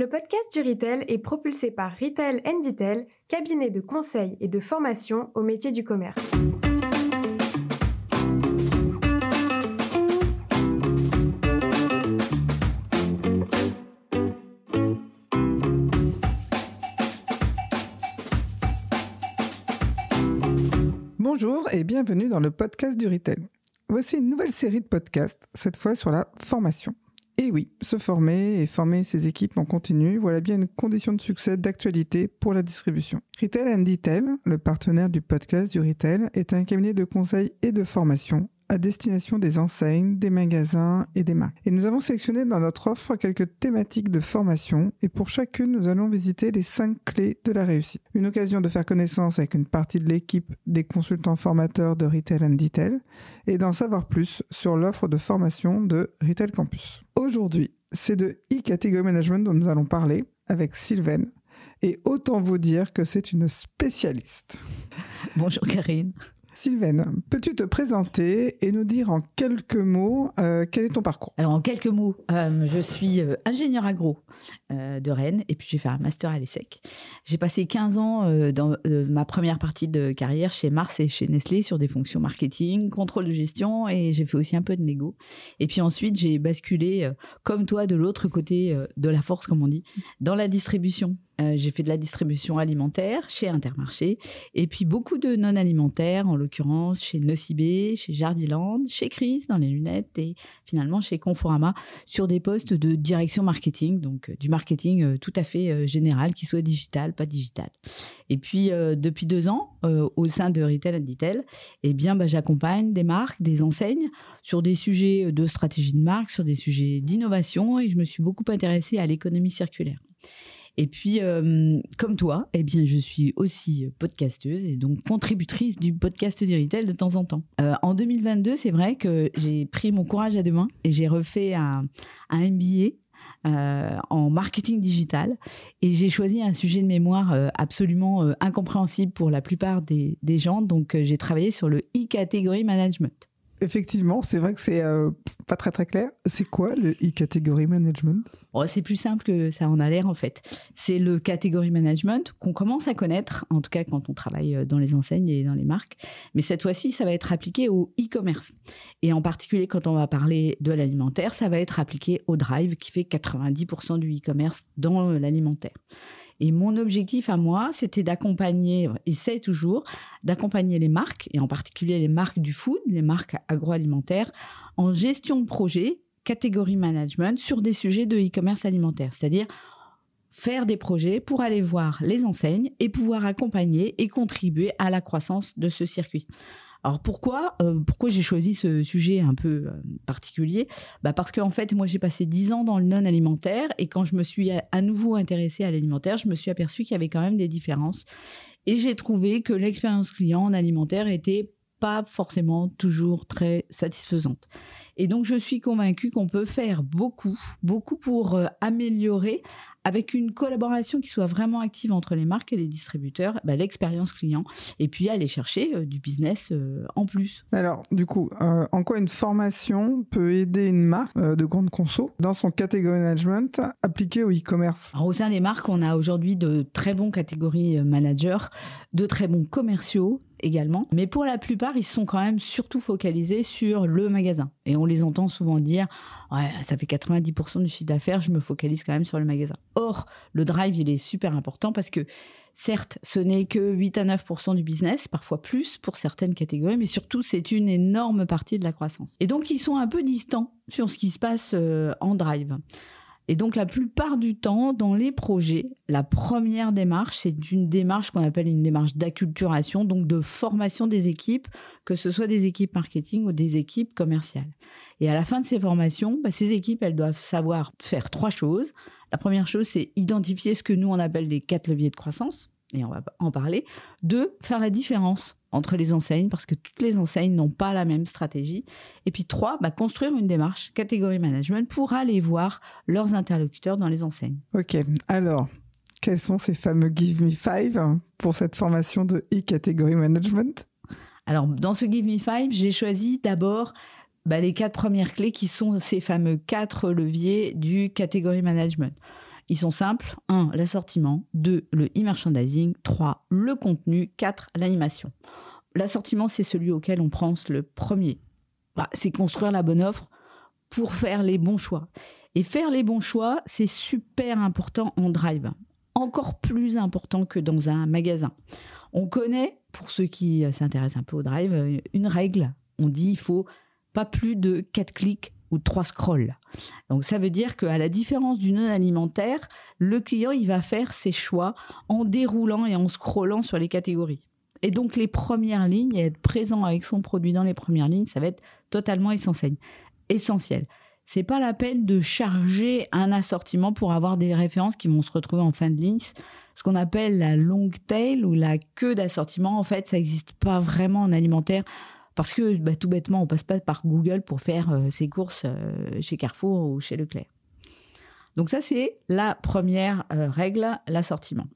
Le podcast du Retail est propulsé par Retail Detail, cabinet de conseil et de formation au métier du commerce. Bonjour et bienvenue dans le podcast du Retail. Voici une nouvelle série de podcasts, cette fois sur la formation. Et oui, se former et former ses équipes en continu, voilà bien une condition de succès d'actualité pour la distribution. Retail and Detail, le partenaire du podcast du Retail, est un cabinet de conseil et de formation à destination des enseignes, des magasins et des marques. Et nous avons sélectionné dans notre offre quelques thématiques de formation et pour chacune, nous allons visiter les cinq clés de la réussite. Une occasion de faire connaissance avec une partie de l'équipe des consultants formateurs de Retail and Detail et d'en savoir plus sur l'offre de formation de Retail Campus. Aujourd'hui, c'est de e-category management dont nous allons parler avec Sylvaine. Et autant vous dire que c'est une spécialiste. Bonjour Karine. Sylvaine, peux-tu te présenter et nous dire en quelques mots euh, quel est ton parcours? Alors en quelques mots, euh, je suis euh, ingénieur agro de Rennes et puis j'ai fait un master à l'ESSEC. J'ai passé 15 ans dans ma première partie de carrière chez Mars et chez Nestlé sur des fonctions marketing, contrôle de gestion et j'ai fait aussi un peu de négo. Et puis ensuite j'ai basculé comme toi de l'autre côté de la force comme on dit, dans la distribution euh, j'ai fait de la distribution alimentaire chez Intermarché et puis beaucoup de non alimentaires, en l'occurrence chez Nocibé, chez Jardiland, chez Chris dans les lunettes et finalement chez Conforama sur des postes de direction marketing, donc euh, du marketing euh, tout à fait général, qui soit digital, pas digital. Et puis depuis deux ans, au sein de Retail and Detail, eh bien bah, j'accompagne des marques, des enseignes sur des sujets de stratégie de marque, sur des sujets d'innovation et je me suis beaucoup intéressée à l'économie circulaire. Et puis, euh, comme toi, eh bien, je suis aussi podcasteuse et donc contributrice du podcast du retail de temps en temps. Euh, en 2022, c'est vrai que j'ai pris mon courage à deux mains et j'ai refait un, MBA euh, en marketing digital et j'ai choisi un sujet de mémoire absolument incompréhensible pour la plupart des, des gens. Donc j'ai travaillé sur le e-category management effectivement, c'est vrai que c'est euh, pas très très clair. C'est quoi le e-category management? Oh, C'est plus simple que ça en a l'air en fait. C'est le category management qu'on commence à connaître, en tout cas quand on travaille euh, dans les enseignes et dans les marques. Mais cette fois-ci, ça va être appliqué au e-commerce. Et en particulier quand on va parler de l'alimentaire, ça va être appliqué au drive qui fait 90% du e-commerce dans l'alimentaire. Et mon objectif à moi, c'était d'accompagner, et c'est toujours, d'accompagner les marques, et en particulier les marques du food, les marques agroalimentaires, en gestion de projet, catégorie management, sur des sujets de e-commerce alimentaire. C'est-à-dire faire des projets pour aller voir les enseignes et pouvoir accompagner et contribuer à la croissance de ce circuit. Alors pourquoi euh, pourquoi j'ai choisi ce sujet un peu euh, particulier? Bah Parce qu'en fait, moi j'ai passé dix ans dans le non alimentaire et quand je me suis à, nouveau intéressée à l'alimentaire, je me suis aperçue qu'il y avait quand même des différences. Et j'ai trouvé que l'expérience client en alimentaire était pas forcément toujours très satisfaisante. Et donc je suis convaincue qu'on peut faire beaucoup, beaucoup pour euh, améliorer avec une collaboration qui soit vraiment active entre les marques et les distributeurs, bah, l'expérience client, et puis aller chercher euh, du business euh, en plus. Alors, du coup, en quoi une formation peut aider une marque de grande conso dans son catégorie management appliqué au e-commerce? Au sein des marques, on a aujourd'hui de très bons catégories managers, de très bons commerciaux, également. Mais pour la plupart, ils sont quand même surtout focalisés sur le magasin. Et on les entend souvent dire, ouais, ça fait 90% du chiffre d'affaires, je me focalise quand même sur le magasin. Or, le drive, il est super important parce que certes, ce n'est que 8 à 9% du business, parfois plus pour certaines catégories, mais surtout, c'est une énorme partie de la croissance. Et donc, ils sont un peu distants sur ce qui se passe euh, en drive. Et donc la plupart du temps, dans les projets, la première démarche, c'est une démarche qu'on appelle une démarche d'acculturation, donc de formation des équipes, que ce soit des équipes marketing ou des équipes commerciales. Et à la fin de ces formations, bah, ces équipes, elles doivent savoir faire trois choses. La première chose, c'est identifier ce que nous, on appelle les quatre leviers de croissance, et on va en parler. Deux, faire la différence entre les enseignes parce que toutes les enseignes n'ont pas la même stratégie. Et puis trois, bah, construire une démarche catégorie management pour aller voir leurs interlocuteurs dans les enseignes. Ok, alors quels sont ces fameux Give Me Five pour cette formation de e-category management? Alors dans ce Give Me Five, j'ai choisi d'abord bah, les quatre premières clés qui sont ces fameux quatre leviers du catégorie management. Ils sont simples. 1. L'assortiment. 2. Le e-merchandising. 3. Le contenu. 4. L'animation. L'assortiment, c'est celui auquel on pense le premier. Bah, c'est construire la bonne offre pour faire les bons choix. Et faire les bons choix, c'est super important en drive. Encore plus important que dans un magasin. On connaît, pour ceux qui s'intéressent un peu au drive, une règle. On dit il faut pas plus de 4 clics ou 3 scrolls. Donc ça veut dire qu'à la différence du non alimentaire, le client il va faire ses choix en déroulant et en scrollant sur les catégories. Et donc les premières lignes, et être présent avec son produit dans les premières lignes, ça va être totalement essentiel. Essentiel. C'est pas la peine de charger un assortiment pour avoir des références qui vont se retrouver en fin de ligne. Ce qu'on appelle la long tail ou la queue d'assortiment, en fait, ça n'existe pas vraiment en alimentaire parce que bah, tout bêtement, on passe pas par Google pour faire euh, ses courses euh, chez Carrefour ou chez Leclerc. Donc ça, c'est la première euh, règle, l'assortiment.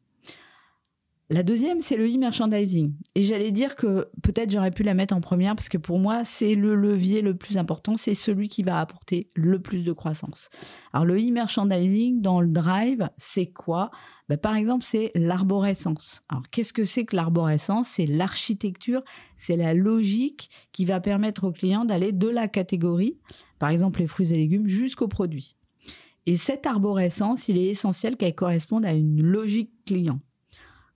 La deuxième, c'est le e-merchandising. Et j'allais dire que peut-être j'aurais pu la mettre en première parce que pour moi, c'est le levier le plus important, c'est celui qui va apporter le plus de croissance. Alors le e-merchandising dans le drive, c'est quoi? Bah, Par exemple, c'est l'arborescence. Alors qu'est-ce que c'est que l'arborescence? C'est l'architecture, c'est la logique qui va permettre au client d'aller de la catégorie, par exemple les fruits et légumes, jusqu'au produit. Et cette arborescence, il est essentiel qu'elle corresponde à une logique client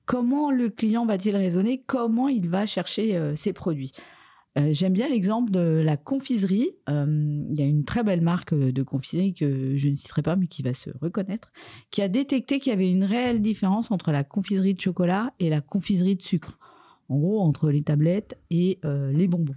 comment le client va-t-il raisonner, comment il va chercher euh, ses produits? Euh, j'aime bien l'exemple de la confiserie. Euh, il y a une très belle marque de confiserie que je ne citerai pas, mais qui va se reconnaître, qui a détecté qu'il y avait une réelle différence entre la confiserie de chocolat et la confiserie de sucre. En gros, entre les tablettes et les bonbons.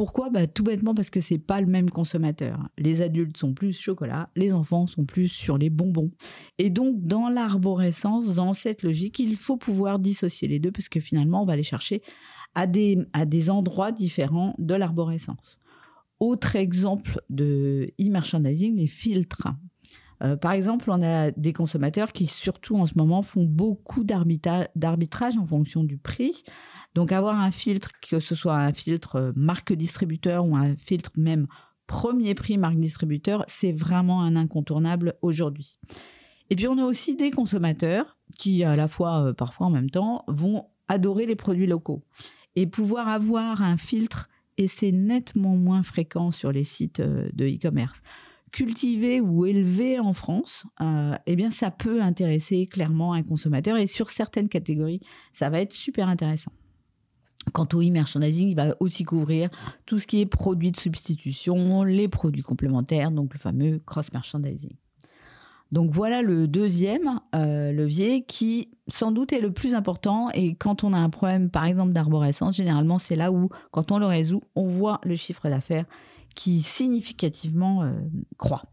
Pourquoi bah, Tout bêtement parce que c'est pas le même consommateur. Les adultes sont plus chocolat, les enfants sont plus sur les bonbons. Et donc, dans l'arborescence, dans cette logique, il faut pouvoir dissocier les deux parce que finalement, on va les chercher à des, à des endroits différents de l'arborescence. Autre exemple de e-merchandising, les filtres. Euh, par exemple, on a des consommateurs qui, surtout en ce moment, font beaucoup d'arbitrage en fonction du prix. Donc avoir un filtre, que ce soit un filtre euh, marque distributeur ou un filtre même premier prix marque distributeur, c'est vraiment un incontournable aujourd'hui. Et puis on a aussi des consommateurs qui, à la fois, euh, parfois en même temps, vont adorer les produits locaux. Et pouvoir avoir un filtre, et c'est nettement moins fréquent sur les sites de e-commerce, cultivé ou élevé en France, eh bien ça peut intéresser clairement un consommateur et sur certaines catégories, ça va être super intéressant. Quant au e-merchandising, il va aussi couvrir tout ce qui est produits de substitution, les produits complémentaires, donc le fameux cross-merchandising. Donc voilà le deuxième euh, levier qui sans doute est le plus important et quand on a un problème par exemple d'arborescence, généralement c'est là où quand on le résout, on voit le chiffre d'affaires qui significativement euh, croît.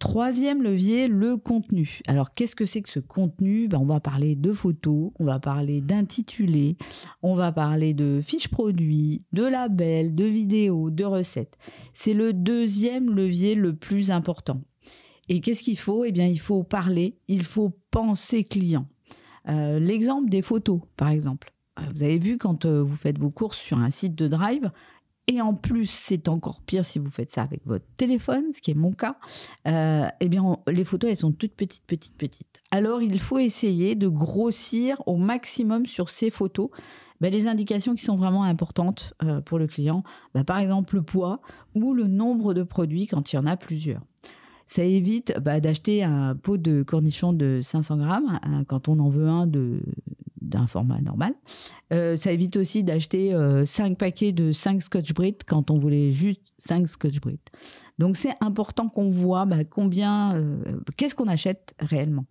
Troisième levier, le contenu. Alors, qu'est-ce que c'est que ce contenu? Ben, On va parler de photos, on va parler d'intitulés, on va parler de fiches produits, de labels, de vidéos, de recettes. C'est le deuxième levier le plus important. Et qu'est-ce qu'il faut? Eh bien, il faut parler, il faut penser client. Euh, l'exemple des photos, par exemple. Euh, vous avez vu quand vous faites vos courses sur un site de Drive, et en plus, c'est encore pire si vous faites ça avec votre téléphone, ce qui est mon cas. Euh, eh bien, les photos, elles sont toutes petites, petites, petites. Alors, il faut essayer de grossir au maximum sur ces photos ben, les indications qui sont vraiment importantes euh, pour le client. Ben, par exemple, le poids ou le nombre de produits quand il y en a plusieurs. Ça évite bah, d'acheter un pot de cornichons de 500 grammes hein, quand on en veut un de, d'un format normal. Euh, ça évite aussi d'acheter 5 euh, paquets de 5 Scotch Brit quand on voulait juste 5 Scotch Brit. Donc c'est important qu'on voit bah, combien, euh, qu'est-ce qu'on achète réellement.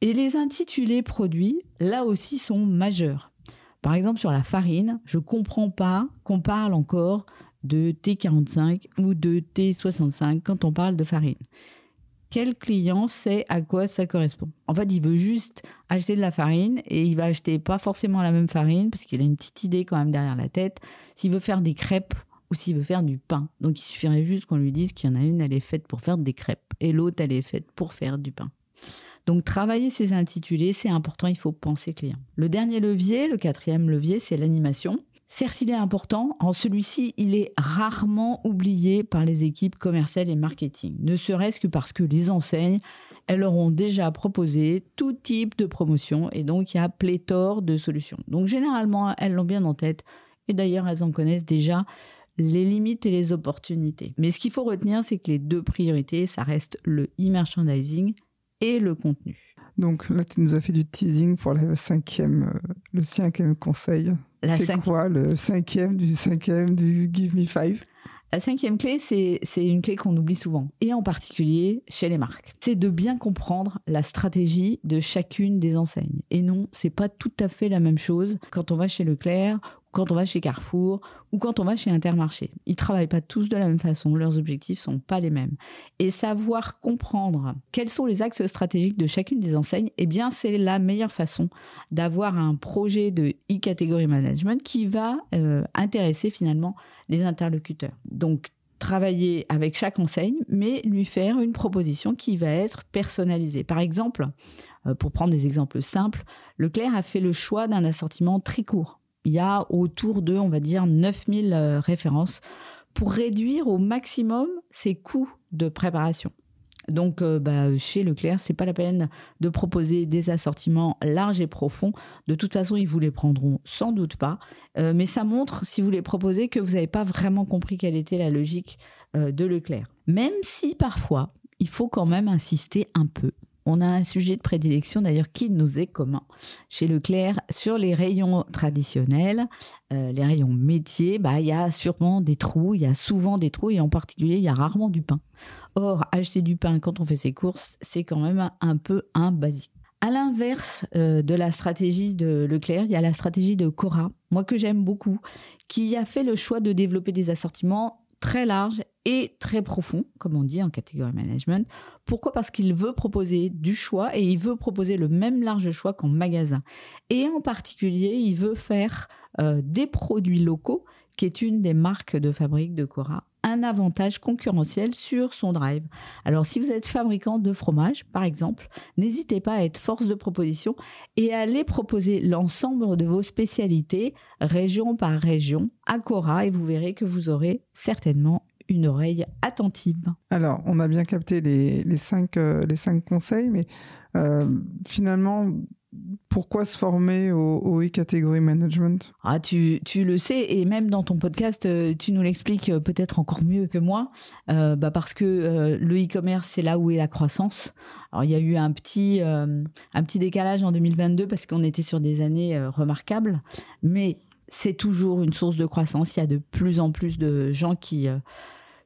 Et les intitulés produits, là aussi, sont majeurs. Par exemple, sur la farine, je ne comprends pas qu'on parle encore de T45 ou de T65 quand on parle de farine quel client sait à quoi ça correspond. En fait, il veut juste acheter de la farine et il va acheter pas forcément la même farine parce qu'il a une petite idée quand même derrière la tête. S'il veut faire des crêpes ou s'il veut faire du pain. Donc, il suffirait juste qu'on lui dise qu'il y en a une, elle est faite pour faire des crêpes et l'autre, elle est faite pour faire du pain. Donc, travailler ces intitulés, c'est important, il faut penser client. Le dernier levier, le quatrième levier, c'est l'animation. Certes, il est important. En celui-ci, il est rarement oublié par les équipes commerciales et marketing. Ne serait-ce que parce que les enseignes, elles leur ont déjà proposé tout type de promotion et donc il y a pléthore de solutions. Donc généralement, elles l'ont bien en tête et d'ailleurs, elles en connaissent déjà les limites et les opportunités. Mais ce qu'il faut retenir, c'est que les deux priorités, ça reste le e-merchandising et le contenu. Donc là, tu nous as fait du teasing pour cinquième, euh, le cinquième conseil. C'est quoi le cinquième du cinquième du Give Me Five? La cinquième clé, c'est une clé qu'on oublie souvent, et en particulier chez les marques. C'est de bien comprendre la stratégie de chacune des enseignes. Et non, c'est pas tout à fait la même chose quand on va chez Leclerc quand on va chez Carrefour ou quand on va chez Intermarché. Ils travaillent pas tous de la même façon, leurs objectifs sont pas les mêmes. Et savoir comprendre quels sont les axes stratégiques de chacune des enseignes, eh bien c'est la meilleure façon d'avoir un projet de e-category management qui va euh, intéresser finalement les interlocuteurs. Donc travailler avec chaque enseigne, mais lui faire une proposition qui va être personnalisée. Par exemple, euh, pour prendre des exemples simples, Leclerc a fait le choix d'un assortiment très court il y a autour de, on va dire, 9000 euh, références pour réduire au maximum ses coûts de préparation. Donc, euh, bah, chez Leclerc, c'est pas la peine de proposer des assortiments larges et profonds. De toute façon, ils vous les prendront sans doute pas. Euh, mais ça montre, si vous les proposez, que vous n'avez pas vraiment compris quelle était la logique de Leclerc. Même si parfois, il faut quand même insister un peu on a un sujet de prédilection d'ailleurs qui nous est commun chez Leclerc sur les rayons traditionnels, euh, les rayons métiers. Bah il y a sûrement des trous, il y a souvent des trous et en particulier il y a rarement du pain. Or acheter du pain quand on fait ses courses c'est quand même un peu un basique. À l'inverse euh, de la stratégie de Leclerc, il y a la stratégie de Cora, moi que j'aime beaucoup, qui a fait le choix de développer des assortiments très large et très profond, comme on dit en catégorie management. Pourquoi? Parce qu'il veut proposer du choix et il veut proposer le même large choix qu'en magasin. Et en particulier, il veut faire euh, des produits locaux, qui est une des marques de fabrique de Cora, un avantage concurrentiel sur son drive. Alors si vous êtes fabricant de fromage, par exemple, n'hésitez pas à être force de proposition et à aller proposer l'ensemble de vos spécialités, région par région, à Cora, et vous verrez que vous aurez certainement une oreille attentive. Alors, on a bien capté les, cinq, euh, les cinq conseils, mais euh, finalement, pourquoi se former au, e-category management? Ah, tu, tu, le sais, et même dans ton podcast, euh, tu nous l'expliques euh, peut-être encore mieux que moi, euh, bah parce que le e-commerce, c'est là où est la croissance. Alors, il y a eu un petit, un petit décalage en 2022 parce qu'on était sur des années remarquables, mais c'est toujours une source de croissance. Il y a de plus en plus de gens qui,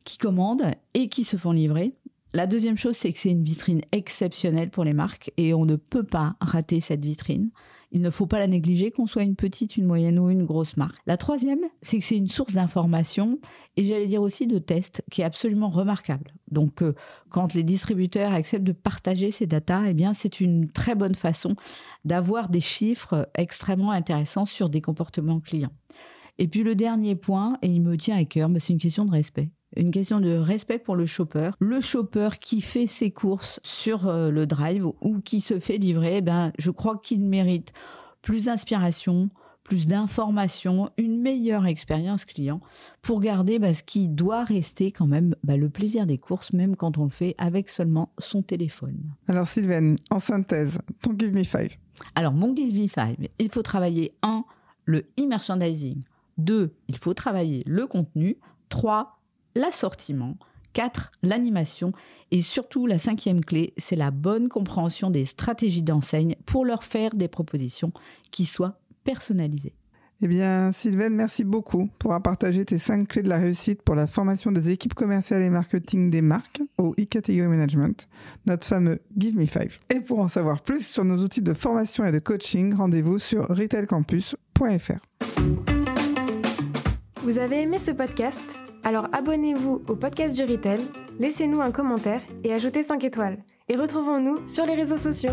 qui commandent et qui se font livrer. La deuxième chose, c'est que c'est une vitrine exceptionnelle pour les marques et on ne peut pas rater cette vitrine. Il ne faut pas la négliger, qu'on soit une petite, une moyenne ou une grosse marque. La troisième, c'est que c'est une source d'information et j'allais dire aussi de tests qui est absolument remarquable. Donc, euh, quand les distributeurs acceptent de partager ces datas, eh bien, c'est une très bonne façon d'avoir des chiffres extrêmement intéressants sur des comportements clients. Et puis le dernier point, et il me tient à cœur, c'est une question de respect une question de respect pour le shopper. Le shopper qui fait ses courses sur euh, le drive ou qui se fait livrer, eh ben, je crois qu'il mérite plus d'inspiration, plus d'informations, une meilleure expérience client pour garder bah, ce qui doit rester quand même bah, le plaisir des courses, même quand on le fait avec seulement son téléphone. Alors Sylvaine, en synthèse, ton Give Me Five. Alors mon Give Me Five, il faut travailler un, le e-merchandising. Deux, il faut travailler le contenu. Trois, l'assortiment. 4. L'animation. Et surtout, la cinquième clé, c'est la bonne compréhension des stratégies d'enseigne pour leur faire des propositions qui soient personnalisées. Eh bien, Sylvaine, merci beaucoup pour avoir partagé tes cinq clés de la réussite pour la formation des équipes commerciales et marketing des marques au e-category management, notre fameux Give Me Five. Et pour en savoir plus sur nos outils de formation et de coaching, rendez-vous sur retailcampus.fr. Vous avez aimé ce podcast? Alors abonnez-vous au podcast du Retail, laissez-nous un commentaire et ajoutez 5 étoiles. Et retrouvons-nous sur les réseaux sociaux.